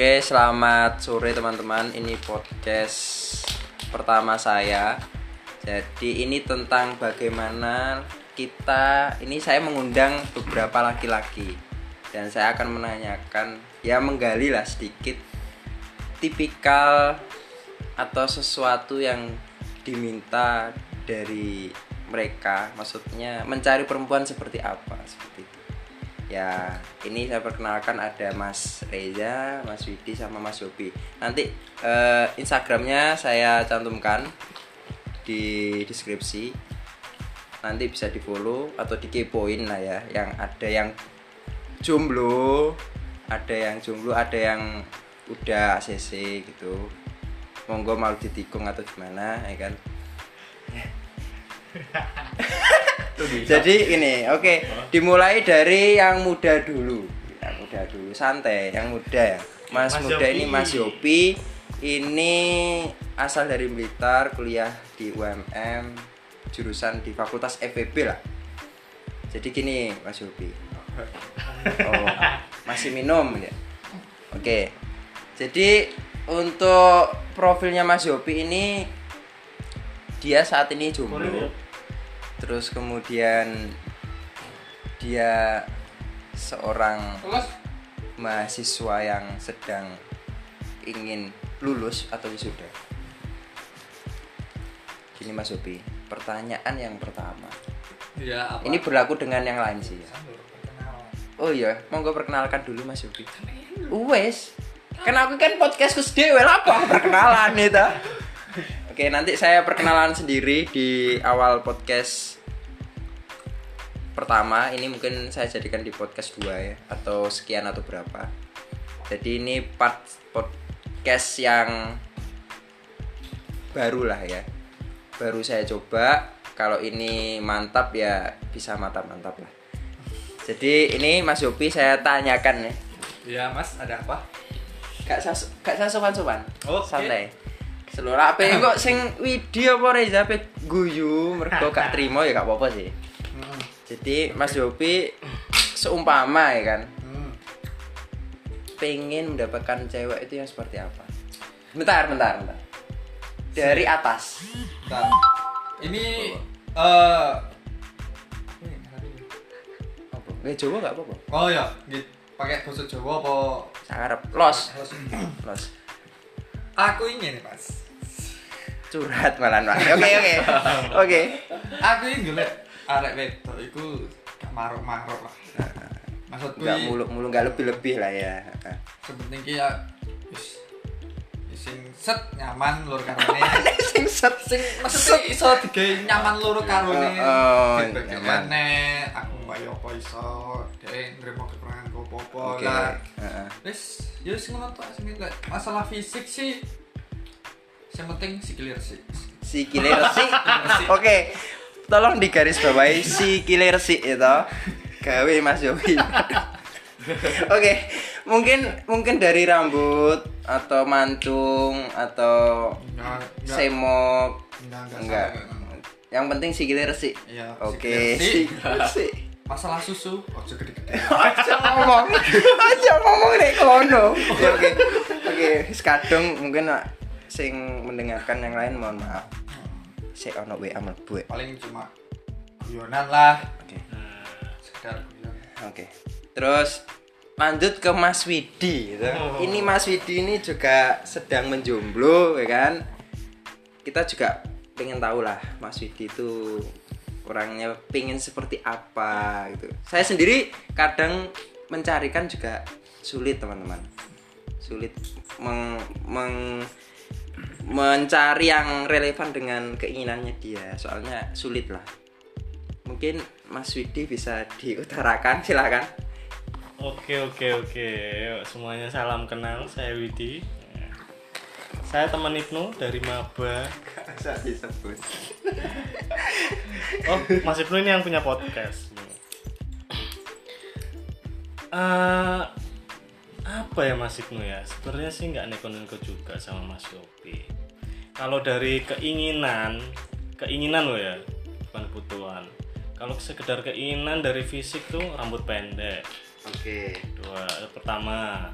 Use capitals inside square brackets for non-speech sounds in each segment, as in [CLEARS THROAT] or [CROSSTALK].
Oke, selamat sore teman-teman. Ini podcast pertama saya. Jadi ini tentang bagaimana kita ini saya mengundang beberapa laki-laki dan saya akan menanyakan ya menggali lah sedikit tipikal atau sesuatu yang diminta dari mereka maksudnya mencari perempuan seperti apa seperti itu ya ini saya perkenalkan ada Mas Reza, Mas Widi sama Mas Yopi. Nanti eh, Instagramnya saya cantumkan di deskripsi. Nanti bisa di follow atau dikepoin lah ya. Yang ada yang jomblo, ada yang jomblo, ada yang udah ACC gitu. Monggo mau ditikung atau gimana ya kan. [LAUGHS] Jadi ini, oke, dimulai dari yang muda dulu. Yang muda dulu, santai, yang muda ya. Mas, Mas muda Yopi. ini Mas Yopi. Ini asal dari Blitar, kuliah di UMM, jurusan di Fakultas FEB lah. Jadi gini, Mas Yopi. [LAUGHS] Oh, masih minum ya. Oke. Jadi untuk profilnya Mas Yopi ini dia saat ini jomblo terus kemudian dia seorang mahasiswa yang sedang ingin lulus atau wisuda. Gini Mas Yopi pertanyaan yang pertama. Ya, apa? ini berlaku dengan yang lain sih ya? Oh iya monggo perkenalkan dulu Mas Yopi. Wes kan aku kan podcast kus dewe lah apa perkenalan itu [LAUGHS] oke nanti saya perkenalan sendiri di awal podcast pertama ini mungkin saya jadikan di podcast 2 ya atau sekian atau berapa. Jadi ini part podcast yang baru lah ya. Baru saya coba. Kalau ini mantap ya bisa mantap-mantap lah. Jadi ini Mas Yopi saya tanyakan nih. Ya, Mas, ada apa? gak sas gak saya sopan-sopan. Oke. santai. Seluruh apa kok sing Widi apa Reza? Apa guyu? Mergo gak [LAUGHS] terima ya gak apa-apa sih. Jadi Mas Yopi seumpama ya kan? Hmm. pengen mendapatkan cewek itu yang seperti apa? Bentar bentar bentar. Dari atas. Bentar. Ini eh ini, apa? Nggak Jawa nggak apa-apa? Oh ya, pakai bahasa Jawa apa? sangarep los. Los. los. Aku ingin, Mas. curhat malah Mas. oke oke. [LAUGHS] Oke. Aku ingin golek arek wedok iku gak maruk-maruk lah. Maksudku iki muluk-muluk nggak lebih-lebih lah ya sepenting ki ya wis sing set nyaman lur karone. [LAUGHS] sing set sing maksudnya iso digawe nyaman loro karone. Oh, Feedback nyaman. aku mbaya apa iso, dhek nrimo kekurangan oke lah. Heeh. Wis, ya wis ngono tok sing masalah fisik sih yang penting sikile resik. si kiler sih [LAUGHS] oke tolong digaris bawahi si kiler sih itu gawe Mas Yopi [LAUGHS] oke mungkin mungkin dari rambut atau mantung atau Enggak, enggak. semok. Enggak, enggak. enggak. yang penting si kiler sih Iya, oke sikile si. Masalah susu, ojo gede-gede. [LAUGHS] aja ngomong. Aja ngomong nek kono oke oke. Oke wis kadung mungkin sing mendengarkan yang lain mohon maaf saya ono WA mlebu ya. Paling cuma guyonan lah, oke sekedar guyon. Oke. Terus lanjut ke Mas Widi. gitu. Oh. Ini Mas Widi ini juga sedang menjomblo, ya kan? Kita juga pengen tahu lah Mas Widi itu orangnya pengen seperti apa gitu. Saya sendiri kadang mencarikan juga sulit teman-teman. Sulit meng, meng- mencari yang relevan dengan keinginannya dia. Soalnya sulit lah. Mungkin Mas Widi bisa diutarakan, silakan. Oke oke oke, Yuk, semuanya salam kenal. Saya Widi. Saya teman Ibnu dari Maba. Bisa disebut. [LAUGHS] Oh, Mas Ibnu ini yang punya podcast. [LAUGHS] Eh, apa ya Mas Ibnu ya? Sebenarnya sih nggak neko-neko juga sama Mas Yopi. Kalau dari keinginan, keinginan loh ya, bukan kebutuhan. Kalau sekedar keinginan dari fisik tuh rambut pendek. Oke. Dua, pertama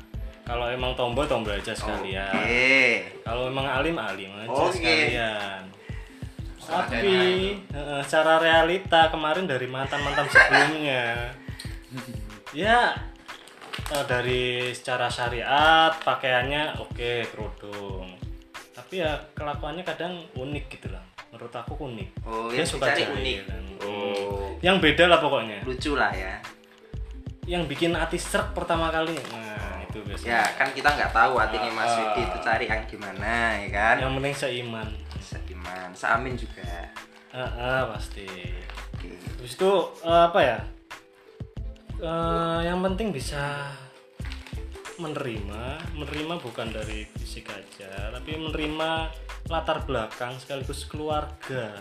kalau emang tomboy tomboy aja sekalian Oke. kalau emang alim alim aja Oke. sekalian tapi eh, secara realita kemarin dari mantan mantan sebelumnya ya eh, dari secara syariat pakaiannya oke kerudung tapi ya kelakuannya kadang unik gitu lah menurut aku unik Oh, dia yang suka jahil unik. kan. Oh. yang beda lah pokoknya Lucu lah ya. yang bikin hati serak pertama kali nah itu biasanya Ya kan kita nggak tau hatinya Mas Ah. Widi itu cari yang gimana ya kan. yang penting seiman Seiman, seamin juga. Ah, ah, pasti Oke. Terus itu eh, apa ya? Eh, yang penting bisa menerima, menerima bukan dari fisik aja, tapi menerima latar belakang sekaligus keluarga.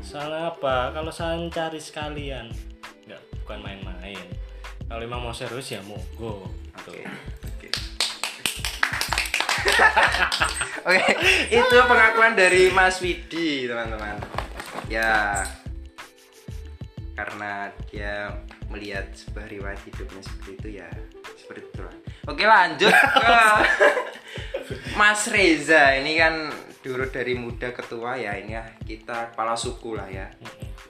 Soalnya apa? Kalau saya cari sekalian, nggak bukan main-main. Kalau emang mau serius ya monggo. Gitu. Oke. Oke. [LAUGHS] Oke, itu pengakuan dari Mas Widi, teman-teman. Ya, karena dia melihat sebuah riwayat hidupnya seperti itu ya, seperti itu lah. Oke, lanjut [LAUGHS] ke Mas Reza. Ini kan dulu dari muda ke tua ya, ini ya kita kepala suku lah ya,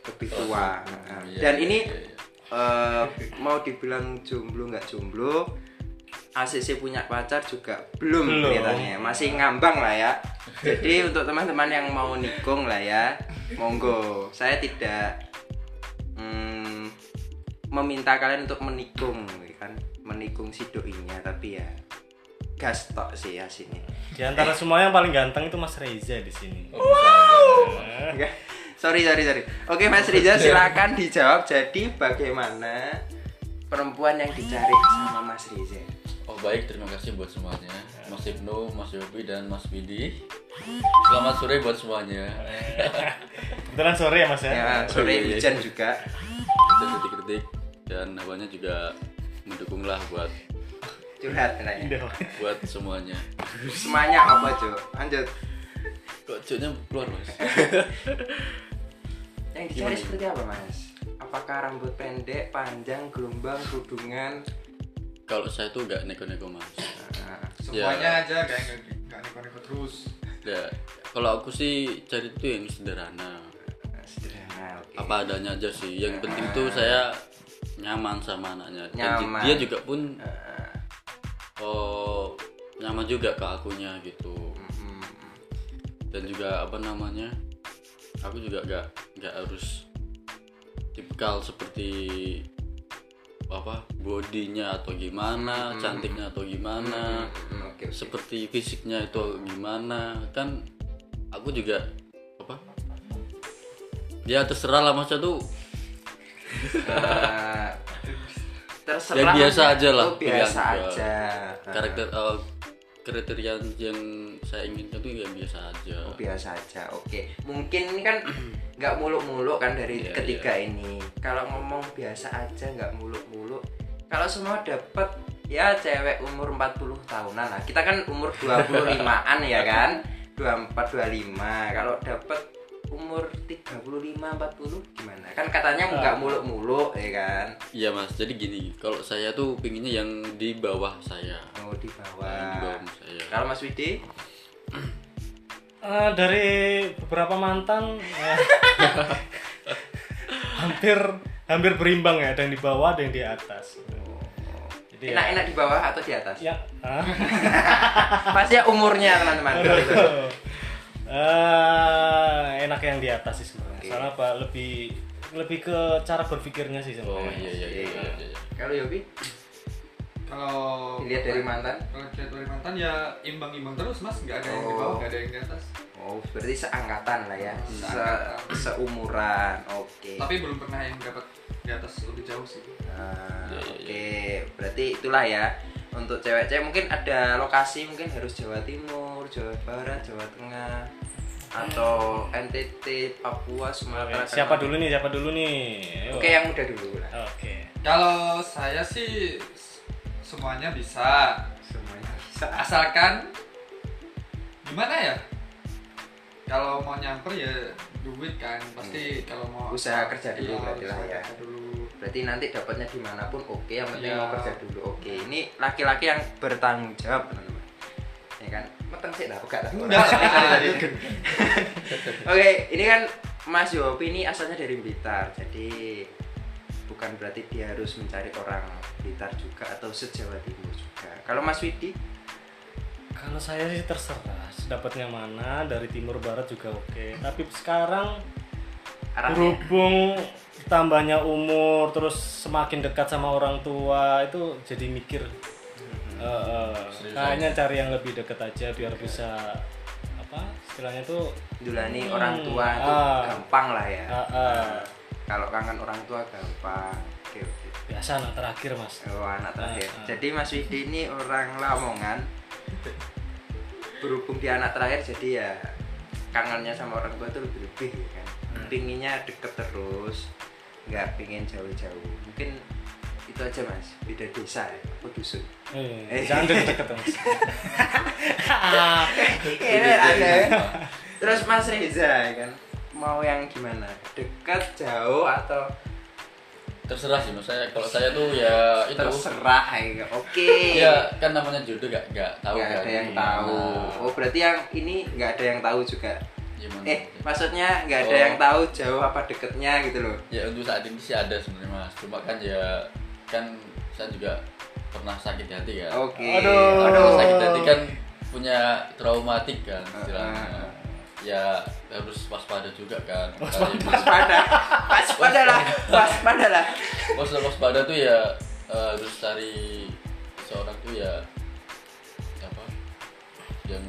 lebih tua. Nah, Iya, Dan iya, ini iya, iya. eh, [LAUGHS] mau dibilang jomblo nggak jomblo ACC punya pacar juga belum, Belum. kelihatannya masih ngambang lah ya jadi [LAUGHS] untuk teman-teman yang mau nikung lah ya monggo saya tidak mm, meminta kalian untuk menikung ya kan? Menikung si doinya tapi ya gas tok sih ya sini. Di antara semua yang paling ganteng itu Mas Reza di sini. Enggak. sorry sorry sorry. Oke Mas Riza silakan dijawab. Jadi bagaimana perempuan yang dicari sama Mas Riza Oh baik, terima kasih buat semuanya. Mas Ibnu, Mas Yopi, dan Mas Bidi. Selamat sore buat semuanya. Kebetulan sore ya Mas ya. ya sore iya, iya. hujan juga. Dan kritik-kritik Dan awalnya juga mendukunglah buat curhat nanya Indah. buat semuanya. Semuanya apa Jo lanjut. Kok cuknya keluar mas? [LAUGHS] yang dicari Gimana? seperti apa Mas? Apakah rambut pendek panjang gelombang kerudungan Kalau saya tuh nggak neko-neko mas. Nah, Semuanya aja kayak nggak neko-neko terus. Ya, kalau aku sih cari tuh yang sederhana. Sederhana oke. Apa adanya aja sih. Yang penting tuh saya nyaman sama anaknya. Dan Nyaman. dia juga pun Eh, oh nyaman juga ke akunya gitu. Mm, dan juga apa namanya aku juga gak gak harus tipikal seperti apa bodinya atau gimana cantiknya atau gimana mm, oke oke. seperti fisiknya itu gimana. Kan aku juga apa ya terserah lah maksudnya tuh Eh, terserah Ya, biasa aja lah. Oh, biasa gua. aja. Karakter eh, kriteria yang saya inginkan tuh ya biasa aja. Oh, biasa aja. Oke. Mungkin ini kan [CLEARS THROAT] nggak muluk-muluk kan dari Iya, ketiga ini. Kalau ngomong biasa aja nggak muluk-muluk. Kalau semua dapat ya cewek umur 40 tahunan lah. Kita kan umur 25an ya kan? [LAUGHS] 24 25 kalau dapat umur 35 40 gimana? Kan katanya nggak muluk-muluk ya kan? Iya mas, jadi gini, kalau saya tuh pinginnya yang di bawah saya, mau di Yang di bawah bawah saya. kalau Mas Widi? Eh, dari beberapa mantan eh, [LAUGHS] hampir hampir berimbang ya, ada yang di bawah, ada yang di atas. Jadi ya, enak-enak di bawah atau di atas? Ya, [LAUGHS] ah. pasti ya umurnya teman-teman Eh, enak yang di atas sih sebenarnya. Oke. Soalnya apa? Lebih lebih ke cara berpikirnya sih Oh sebenarnya. iya iya iya. iya, iya. kalau Yobi Kalau dilihat dari mantan kalau dilihat dari mantan ya imbang-imbang terus mas, nggak ada yang di Oh. bawah, nggak ada yang di atas. Oh, berarti seangkatan lah ya. Se Seangkatan. seumuran. Oke. Tapi belum pernah yang dapat di atas lebih jauh sih. Nah, Iya, iya, Oke, berarti itulah ya. Untuk cewek-cewek mungkin ada lokasi mungkin harus Jawa Timur, Jawa Barat, Jawa Tengah atau NTT, Papua, Sumatera. Oke, Siapa dulu nih? Siapa dulu nih? Ayo. Oke, yang udah dulu lah. Oke. Kalau saya sih semuanya bisa, Semuanya bisa. asalkan gimana ya? Kalau mau nyamper ya duit kan, pasti kalau mau Usaha kerja dulu Iya, berarti lah ya. dulu. berarti nanti dapatnya di mana pun oke yang penting Ya. mau kerja dulu oke ini laki-laki yang bertanggung jawab teman-teman ya kan? Meteng sih dah [LAUGHS] oke ini kan Mas Yopi ini asalnya dari Blitar. Jadi bukan berarti dia harus mencari orang Blitar juga atau sejawa timur juga. Kalau Mas Widi? Kalau saya sih terserah, dapatnya mana dari timur barat juga oke. Tapi sekarang arahnya? berhubung tambahnya umur terus semakin dekat sama orang tua itu jadi mikir eh, Serius kayaknya cari yang lebih dekat aja biar bisa apa istilahnya tuh dulani Hmm, orang tua itu ah. gampang lah ya ah, ah, kalau kangen orang tua gampang oke oke biasa anak terakhir mas Oh, anak terakhir. Ah, ah. Jadi Mas Widi ini orang Lamongan. Berhubung dia anak terakhir jadi ya kangennya sama orang tua itu lebih-lebih ya kan. Hmm. Pinginnya deket terus, nggak pingin jauh-jauh. Mungkin itu aja mas, beda desa ya, aku dusun. eh, jangan deket-deket mas [LAUGHS] Iya, ada. Terus Mas Reza ya kan, mau yang gimana? Dekat, jauh atau terserah sih mas saya kalau saya tuh ya itu terserah ya? Oke. ya kan namanya jodoh gak gak tahu nggak kan ada yang gimana. tahu oh berarti yang ini nggak ada yang tahu juga Gimana? eh maksudnya nggak ada Oh. yang tahu jauh apa deketnya gitu loh ya untuk saat ini sih ada sebenarnya mas cuma kan ya kan saya juga pernah sakit hati kan. Oke. Aduh. Kalau sakit hati kan punya traumatik kan istilahnya. Ah. ya harus waspada juga kan. Waspada. Waspada. Lah. Waspada. Lah. Waspada waspada tuh ya eh, harus cari seorang tuh ya apa yang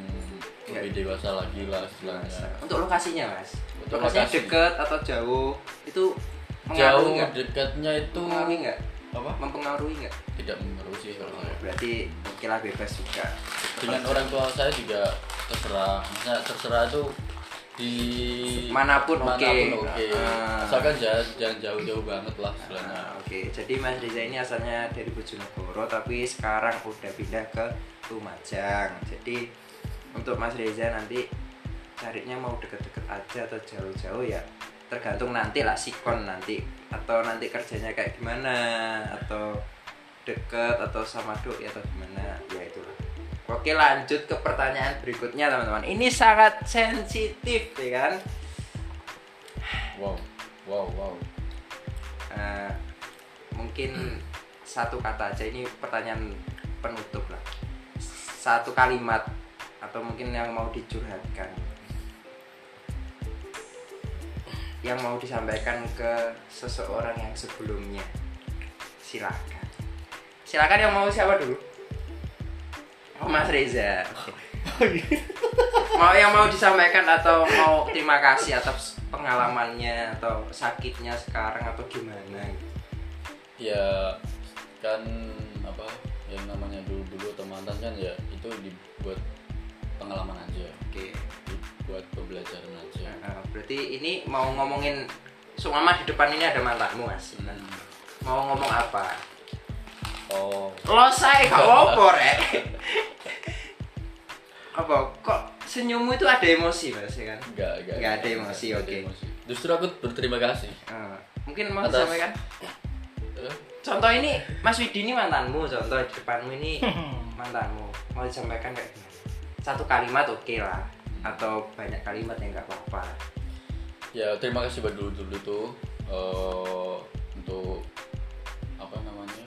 lebih dewasa lagi lah istilahnya. Untuk lokasinya mas? Untuk lokasinya lokasi. deket atau jauh? Itu jauh dekatnya itu nggak apa? Mempengaruhi nggak? Tidak mengaruhi sih kalau saya. Berarti oke lah bebas juga. Dengan orang tua saya juga terserah. Maksudnya terserah itu di Mana pun oke. mana pun oke. Ah. asalkan jangan jangan jauh-jauh banget lah istilahnya. Nah, oke. Jadi Mas Reza ini asalnya dari Bojonegoro tapi sekarang udah pindah ke Lumajang. Jadi untuk Mas Reza nanti carinya mau deket-deket aja atau jauh-jauh ya tergantung nanti lah sikon nanti. Atau nanti kerjanya kayak gimana atau deket atau sama doi atau gimana. Ya itulah. Oke lanjut ke pertanyaan berikutnya teman-teman. Ini sangat sensitif ya kan? Wow wow wow. Eh, mungkin satu kata aja. Ini pertanyaan penutup lah. Satu kalimat atau mungkin yang mau dicurhatkan yang mau disampaikan ke seseorang yang sebelumnya. Silakan. Silakan yang mau siapa dulu? Oh Mas Reza. [LAUGHS] Mau yang mau disampaikan atau mau terima kasih atas pengalamannya atau sakitnya sekarang atau gimana? Gitu. ya kan apa yang namanya dulu dulu atau mantan kan ya itu dibuat pengalaman aja. Oke. Dibuat pembelajaran aja Nah, berarti ini mau ngomongin Sumama di depan ini ada mantanmu mas. Mau ngomong apa? oh Lo saya gak apa [LAUGHS] rek. apa? Kok senyummu itu ada emosi mas ya kan? enggak enggak Nggak ada emosi, oke. emosi. justru aku berterima kasih Ah, mungkin mau Atas- disampaikan? Eh, Contoh ini Mas Widi ini mantanmu, contoh di depanmu ini [LAUGHS] mantanmu. Mau disampaikan kayak gimana? Satu kalimat oke lah, atau banyak kalimat ya nggak apa-apa. ya terima kasih buat dulu dulu tuh eh, untuk apa namanya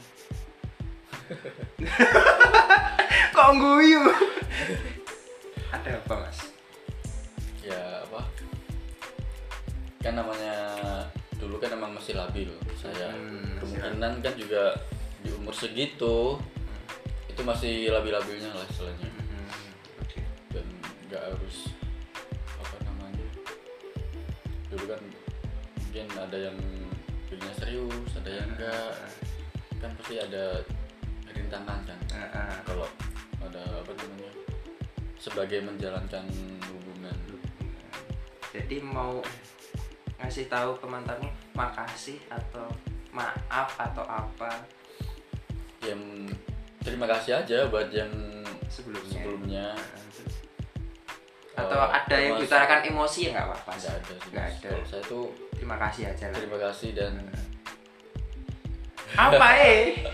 [LAUGHS] Kok guyu? ada apa mas? ya apa kan namanya dulu kan emang masih labil saya Hmm, kemungkinan kan juga di umur segitu itu masih labil-labilnya lah istilahnya nggak harus apa namanya dulu kan mungkin ada yang pilihnya serius ada yang enggak kan pasti ada rintangan kan. Ah, ah. kalau ada apa namanya sebagai menjalankan hubungan. Jadi mau ngasih tahu ke mantanmu makasih atau maaf atau apa? Yang terima kasih aja buat yang sebelumnya? sebelumnya Atau Eh, ada yang diutarakan emosi ya nggak apa-apa? nggak ada Nggak ada. Saya tuh Terima kasih aja lah. terima kasih dan [LAUGHS] Apa eh?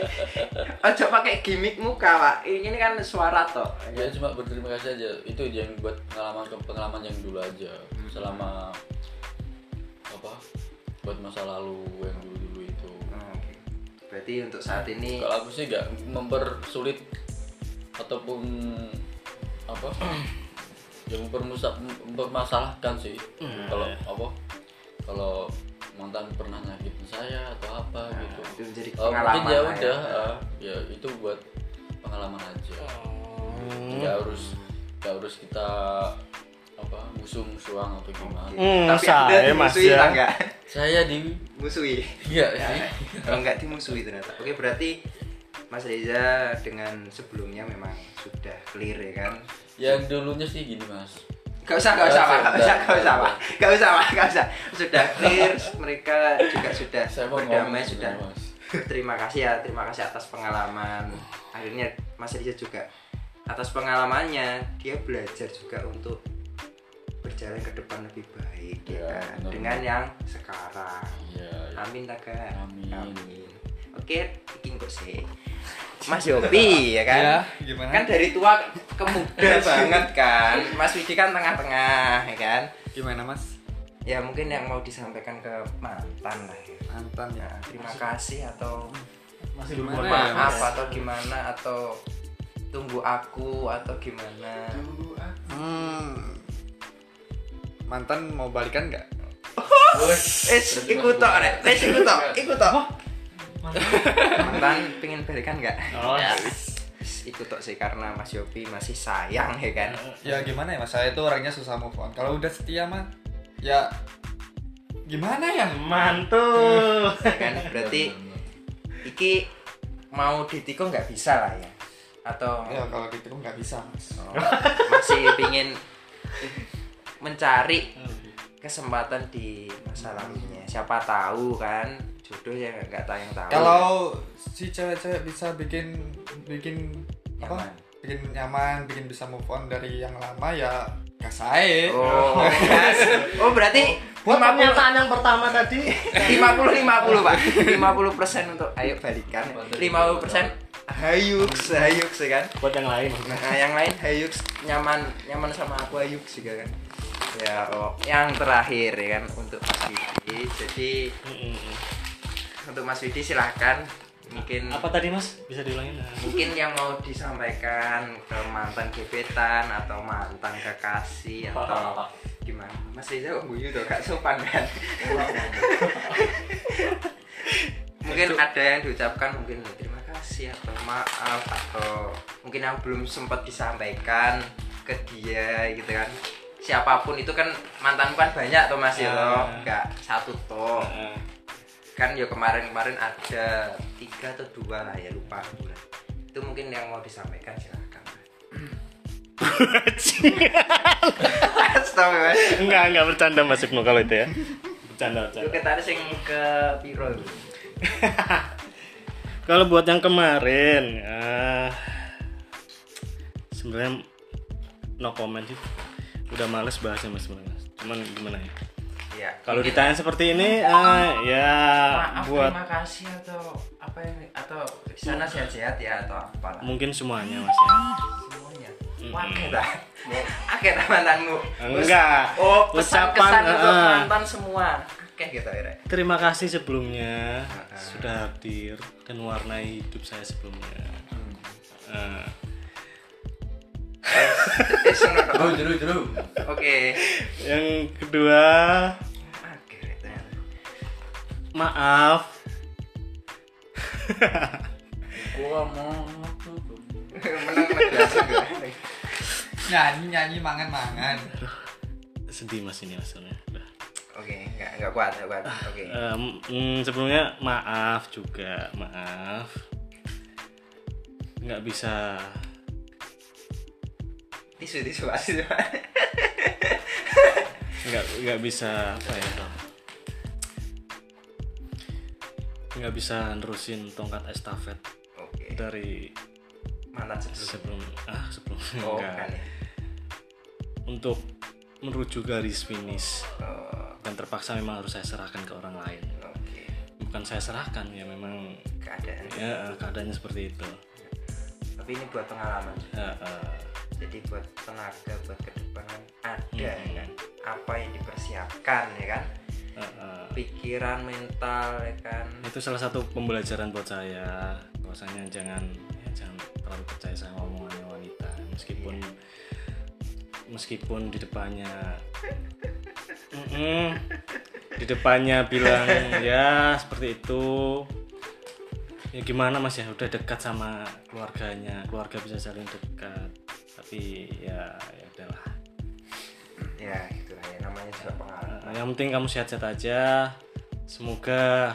[LAUGHS] Ojo pakai gimmick muka, Pak. Ini kan suara toh. ya cuma berterima kasih aja itu yang buat pengalaman pengalaman yang dulu aja selama apa buat masa lalu yang dulu dulu itu Oh, Oke. Berarti untuk saat ini kalau aku sih nggak mempersulit ataupun apa [COUGHS] yang mempermusa- mempermasalahkan sih kalau apa kalau mantan pernah nyakitin saya atau apa gitu itu menjadi Oh, mungkin pengalaman ya lah udah ah, ya itu buat pengalaman aja nggak harus nggak harus kita apa musuh-musuhan atau gimana Hmm, Tapi saya, Mas, dimusuhi ya. lah enggak? saya di Musuhi. iya sih Oh, enggak dimusuhi ternyata. Oke, berarti Mas Reza dengan sebelumnya memang sudah clear ya kan? Yang dulunya sih gini mas Gak usah, gak usah, Pak. Gak usah, gak usah, Pak. Gak usah, Pak. Gak usah. Sudah clear, mereka juga sudah berdamai, ngomong sudah. Terima kasih ya, terima kasih atas pengalaman. Akhirnya Mas Reza juga atas pengalamannya dia belajar juga untuk berjalan ke depan lebih baik ya, Ya, kan? dengan yang sekarang. iya iya. Amin tak Kak? Amin. Oke, bikin kok sih. Mas Yopi ya kan? Ya, gimana? Kan dari tua ke muda banget kan. Mas Widi kan tengah-tengah ya kan? Gimana Mas? Ya mungkin yang mau disampaikan ke mantan lah ya. Mantan ya. Nah, terima kasih atau Masih Gimana belum ya, maaf Mas? atau gimana atau tunggu aku atau gimana. Hmm. Mantan mau balikan nggak? [LAUGHS] Eh, ikut tok, Rek. Eh, ikut tok, ikut tok. Mantan pengen balikan nggak? Oh, Wis, ikut tok sih karena Mas Yopi masih sayang ya kan. Ya gimana ya Mas? Saya itu orangnya susah move on. Kalau udah setia mah ya gimana ya? mantul. [LAUGHS] Ya kan berarti iki mau ditikung nggak bisa lah ya atau Ya kalau gitu nggak bisa Mas. oh, masih pingin mencari kesempatan di masa lalunya siapa tahu kan jodoh ya nggak tahu yang tahu Kalau si cewek-cewek bisa bikin bikin apa? Bikin nyaman, bikin bisa move on dari yang lama ya gak saya. oh [LAUGHS] gas. oh berarti Buat 50 pernyataan yang pertama tadi. 50 50 pak 50 persen untuk ayo balikan 50 persen hayuks hayuks ya kan Buat yang lain. Nah, yang lain Hayux nyaman nyaman sama aku Hayux juga kan. Ya, oh, yang terakhir ya kan untuk Mas Widi. Jadi Mm-mm. Untuk Mas Widi silahkan. Mungkin Apa tadi Mas? Bisa diulangin? Mungkin yang mau disampaikan ke mantan gebetan atau mantan kekasih atau gimana? Mas Reza kok guyu tuh gak sopan kan? Mungkin ada yang diucapkan mungkin terima kasih atau maaf atau mungkin yang belum sempat disampaikan ke dia gitu kan. Siapa pun itu kan mantan kan banyak tuh mas ya toh. Nggak satu toh. Nah. Kan ya kemarin-kemarin ada tiga atau dua lah ya lupa aku lah. itu mungkin yang mau disampaikan silahkan [LAUGHS] Astaga mas Enggak, enggak bercanda Mas Ibnu kalau itu ya. Bercanda, bercanda. ketarik sing ke piro? [LAUGHS] Kalau buat yang kemarin, ah, sebenarnya no comment sih. Udah males bahasnya mas sebenarnya. Cuman gimana ya? Ya. Kalau ditanya seperti ini, ah, ya maaf buat terima kasih atau apa ini atau sana sehat-sehat ya atau apalah mungkin semuanya mas ya. semuanya. Mm-mm. Wakil dah. Akeh dah mantanmu. Enggak. Oh, pesan-kesan Ucapan, untuk ah. mantan semua. Akeh gitu ya. Terima kasih sebelumnya Ah. sudah hadir dan mewarnai hidup saya sebelumnya. Ah, jeru jeru. Oke. yang kedua. Maaf Gua mau Menang-menang biasa gue. Nyanyi nyanyi mangan mangan. sedih mas ini maksudnya. Udah. Oke, enggak enggak kuat, enggak kuat. Oke. Em, mm, sebelumnya maaf juga maaf nggak bisa Tisu tisu tisu. nggak nggak bisa apa ya nggak bisa nerusin tongkat estafet Oke. dari Mantan sebelum. sebelum ah sebelum Oh, enggak. kan untuk menuju garis finish. Oh, dan terpaksa memang harus saya serahkan ke orang lain. Oke. bukan saya serahkan ya memang keadaan ya eh, keadaannya seperti itu. Tapi ini buat pengalaman. Ya, eh, jadi buat tenaga buat ke depan kan ada Hmm. kan? Apa yang dipersiapkan ya kan? Eh, eh. Pikiran mental ya kan? Itu salah satu pembelajaran buat saya. Bahwasanya jangan ya, jangan terlalu percaya sama omongannya wanita. Meskipun meskipun di depannya Mm-mm. di depannya bilang ya seperti itu. Ya gimana mas? Ya udah dekat sama keluarganya. Keluarga bisa saling dekat. Tapi ya yang penting kamu sehat-sehat aja semoga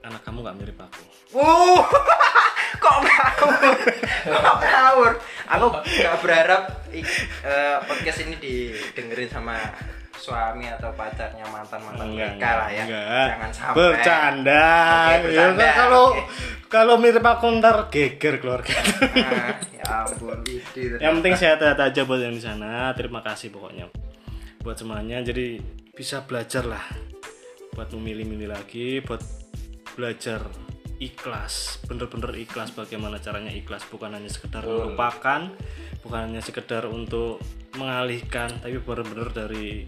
anak kamu nggak mirip aku Wow, [LAUGHS] kok ngawur? Kok ngawur? Aku gak berharap eh, podcast ini didengerin sama suami atau pacarnya mantan mantan mereka lah ya. enggak. Jangan sampai. bercanda, Oke, Ya, bercanda, kalau oke. kalau mirip aku ntar geger keluarga Ah, ya ampun, yang penting sehat-sehat aja buat yang di sana terima kasih pokoknya buat semuanya. Jadi bisa belajar lah buat memilih-milih lagi buat belajar ikhlas bener-bener ikhlas bagaimana caranya ikhlas. Bukan hanya sekedar melupakan bukan hanya sekedar untuk mengalihkan tapi bener-bener dari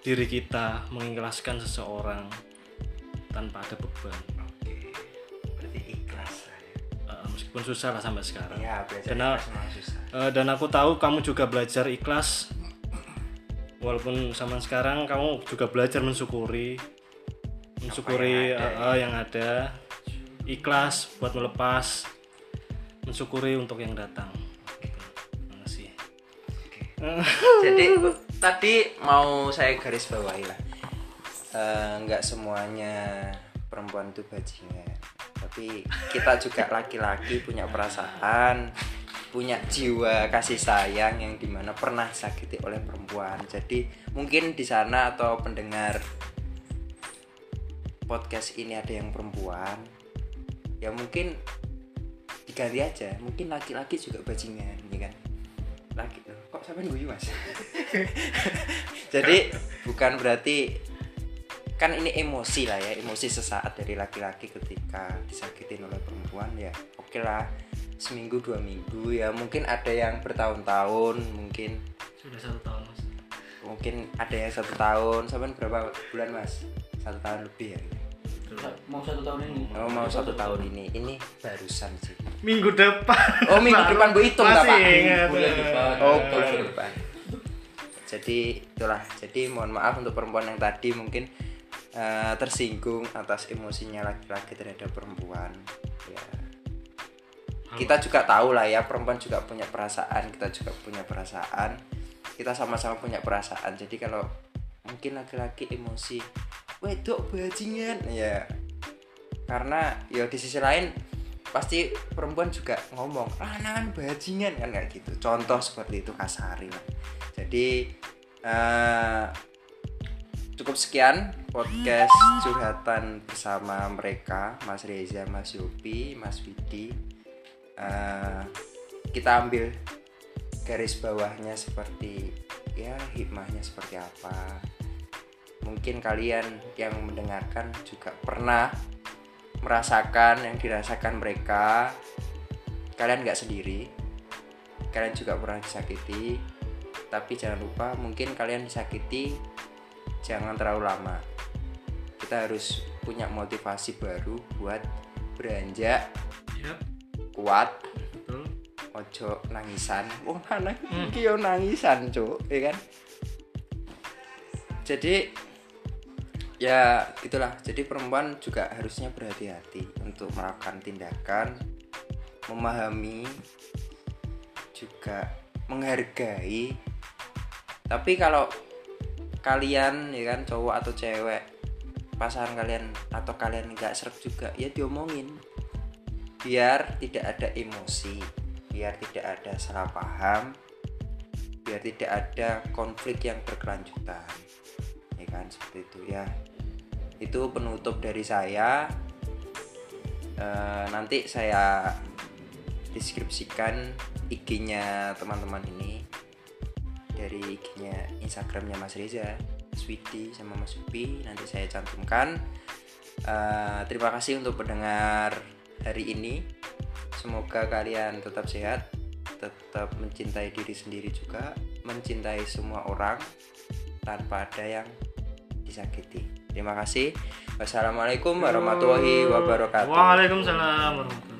diri kita mengikhlaskan seseorang tanpa ada beban. Oke, berarti ikhlas. Eh, meskipun susah lah sampai sekarang. Ya, memang susah. Eh, dan aku tahu kamu juga belajar ikhlas walaupun sama sekarang kamu juga belajar mensyukuri mensyukuri yang ada, eh, eh, yang ada. Ikhlas buat melepas mensyukuri untuk yang datang. Kasih. Jadi tadi mau saya garis bawahi lah. Eh, nggak semuanya perempuan itu bajingan. Tapi kita juga laki-laki punya perasaan, punya jiwa kasih sayang yang di mana pernah disakiti oleh perempuan. Jadi mungkin di sana atau pendengar podcast ini ada yang perempuan, ya mungkin diganti aja. Mungkin laki-laki juga bajingan, ya kan? loh kok sampai guyu mas [LAUGHS] jadi bukan berarti kan ini emosi lah ya emosi sesaat dari laki-laki ketika disakitin oleh perempuan ya oke lah seminggu dua minggu ya mungkin ada yang bertahun-tahun mungkin sudah satu tahun mas. mungkin ada yang satu tahun sampai berapa bulan mas? Satu tahun lebih ya? Mau satu tahun ini? Oh mau satu tahun ini. Ini barusan sih. Minggu depan. Oh minggu depan gue hitung nggak, masih pak ingat. bulan depan. Oh, bulan depan. Jadi itulah. Jadi mohon maaf untuk perempuan yang tadi mungkin eh, tersinggung atas emosinya laki-laki terhadap perempuan. Ya. Kita juga tahu lah ya perempuan juga punya perasaan, kita juga punya perasaan. Kita sama-sama punya perasaan. Jadi kalau mungkin laki-laki emosi, wedok bajingan ya. Karena ya di sisi lain pasti perempuan juga ngomong lanangan bajingan kan kayak gitu contoh seperti itu kasarin jadi eh, cukup sekian podcast curhatan bersama mereka Mas Reza Mas Yopi Mas Widi Eh, kita ambil garis bawahnya seperti ya hikmahnya seperti apa. Mungkin kalian yang mendengarkan juga pernah merasakan yang dirasakan mereka. Kalian nggak sendiri kalian juga pernah disakiti. Tapi jangan lupa mungkin kalian disakiti jangan terlalu lama. Kita harus punya motivasi baru buat beranjak. Yap, kuat betul ojo nangisan. Wong lanang iki yo nangisan cuk ya kan? Jadi ya gitulah. Jadi perempuan juga harusnya berhati-hati untuk melakukan tindakan memahami juga menghargai. Tapi kalau kalian ya kan cowok atau cewek pasangan kalian atau kalian nggak serp juga ya diomongin biar tidak ada emosi biar tidak ada salah paham biar tidak ada konflik yang berkelanjutan. Ya kan seperti itu ya. Itu penutup dari saya. Eh, nanti saya deskripsikan IG-nya teman-teman ini. Dari IG-nya Instagramnya Mas Reza, Sweety sama Mas Upi. Nanti saya cantumkan. Eh, terima kasih untuk pendengar hari ini. Semoga kalian tetap sehat, tetap mencintai diri sendiri juga, mencintai semua orang tanpa ada yang disakiti. Terima kasih. Wassalamualaikum warahmatullahi wabarakatuh. Waalaikumsalam warahmatullahi